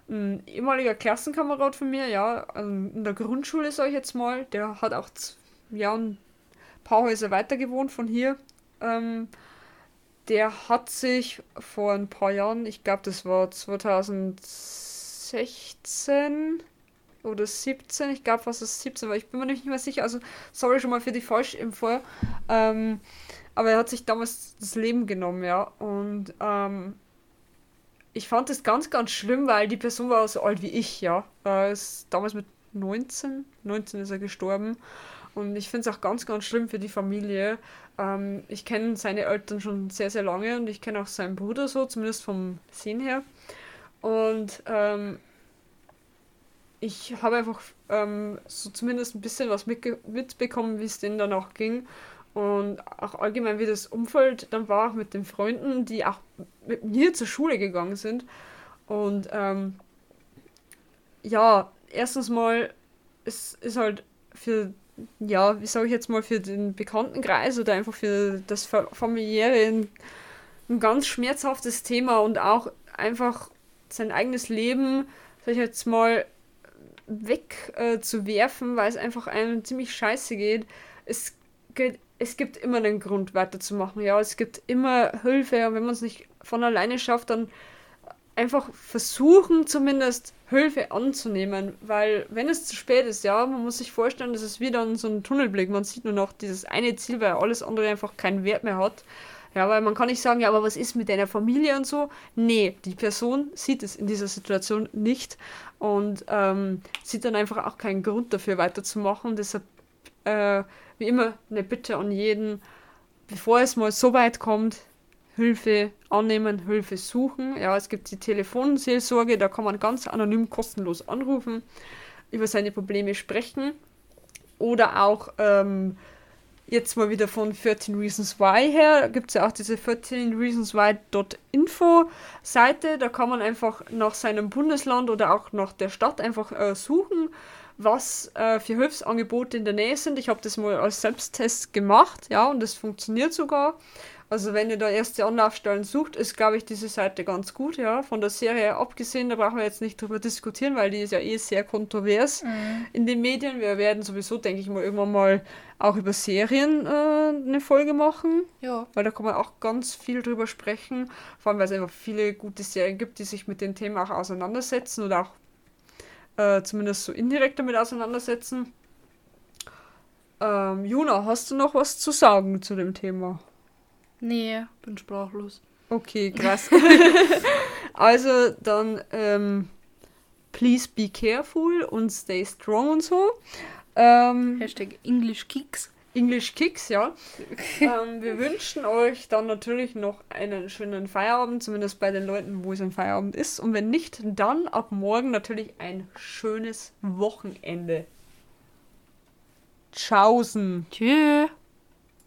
Ein ehemaliger Klassenkamerad von mir, ja, ähm, in der Grundschule, sag ich jetzt mal, der hat auch ja, ein paar Häuser weiter gewohnt von hier. Ähm, der hat sich vor ein paar Jahren, ich glaube, das war 2016 oder 17, ich glaube, was es 17 war, ich bin mir nicht mehr sicher, also sorry schon mal für die Falschinfo, ähm, aber er hat sich damals das Leben genommen, ja, und ähm, ich fand das ganz, ganz schlimm, weil die Person war so alt wie ich, ja, er ist damals mit 19, 19 ist er gestorben und ich finde es auch ganz, ganz schlimm für die Familie. Ähm, ich kenne seine Eltern schon sehr, sehr lange und ich kenne auch seinen Bruder so, zumindest vom Sehen her. Und ähm, ich habe einfach ähm, so zumindest ein bisschen was mitbekommen, wie es denen dann auch ging. Und auch allgemein, wie das Umfeld dann war, auch mit den Freunden, die auch mit mir zur Schule gegangen sind. Und ähm, ja, erstens mal, es ist halt für ja, wie sage ich jetzt mal, für den Bekanntenkreis oder einfach für das familiäre ein, ein ganz schmerzhaftes Thema und auch einfach sein eigenes Leben, sag ich jetzt mal, wegzuwerfen, äh, weil es einfach einem ziemlich scheiße geht. Es, geht. es gibt immer einen Grund weiterzumachen, ja, es gibt immer Hilfe und wenn man es nicht von alleine schafft, dann einfach versuchen zumindest Hilfe anzunehmen, weil wenn es zu spät ist, ja, man muss sich vorstellen, das ist wieder so ein Tunnelblick, man sieht nur noch dieses eine Ziel, weil alles andere einfach keinen Wert mehr hat. Ja, weil man kann nicht sagen, ja, aber was ist mit deiner Familie und so? Nee, die Person sieht es in dieser Situation nicht und ähm, sieht dann einfach auch keinen Grund dafür weiterzumachen. Deshalb, äh, wie immer, eine Bitte an jeden, bevor es mal so weit kommt, Hilfe annehmen, Hilfe suchen. Ja, es gibt die Telefonseelsorge, da kann man ganz anonym kostenlos anrufen, über seine Probleme sprechen. Oder auch ähm, jetzt mal wieder von 13 Reasons Why her, gibt es ja auch diese 13 Reasons Seite, da kann man einfach nach seinem Bundesland oder auch nach der Stadt einfach äh, suchen, was äh, für Hilfsangebote in der Nähe sind. Ich habe das mal als Selbsttest gemacht, ja, und das funktioniert sogar. Also wenn ihr da erste Anlaufstellen sucht, ist, glaube ich, diese Seite ganz gut, ja. Von der Serie abgesehen, da brauchen wir jetzt nicht drüber diskutieren, weil die ist ja eh sehr kontrovers mhm. in den Medien. Wir werden sowieso, denke ich mal, irgendwann mal auch über Serien äh, eine Folge machen. Ja. Weil da kann man auch ganz viel drüber sprechen. Vor allem, weil es einfach viele gute Serien gibt, die sich mit dem Thema auch auseinandersetzen oder auch äh, zumindest so indirekt damit auseinandersetzen. Ähm, Juna, hast du noch was zu sagen zu dem Thema? Nee, bin sprachlos. Okay, krass. also dann, ähm, please be careful und stay strong und so. Ähm, Hashtag English Kicks. English Kicks, ja. ähm, wir wünschen euch dann natürlich noch einen schönen Feierabend, zumindest bei den Leuten, wo es ein Feierabend ist. Und wenn nicht, dann ab morgen natürlich ein schönes Wochenende. Tschaußen. Tschüss.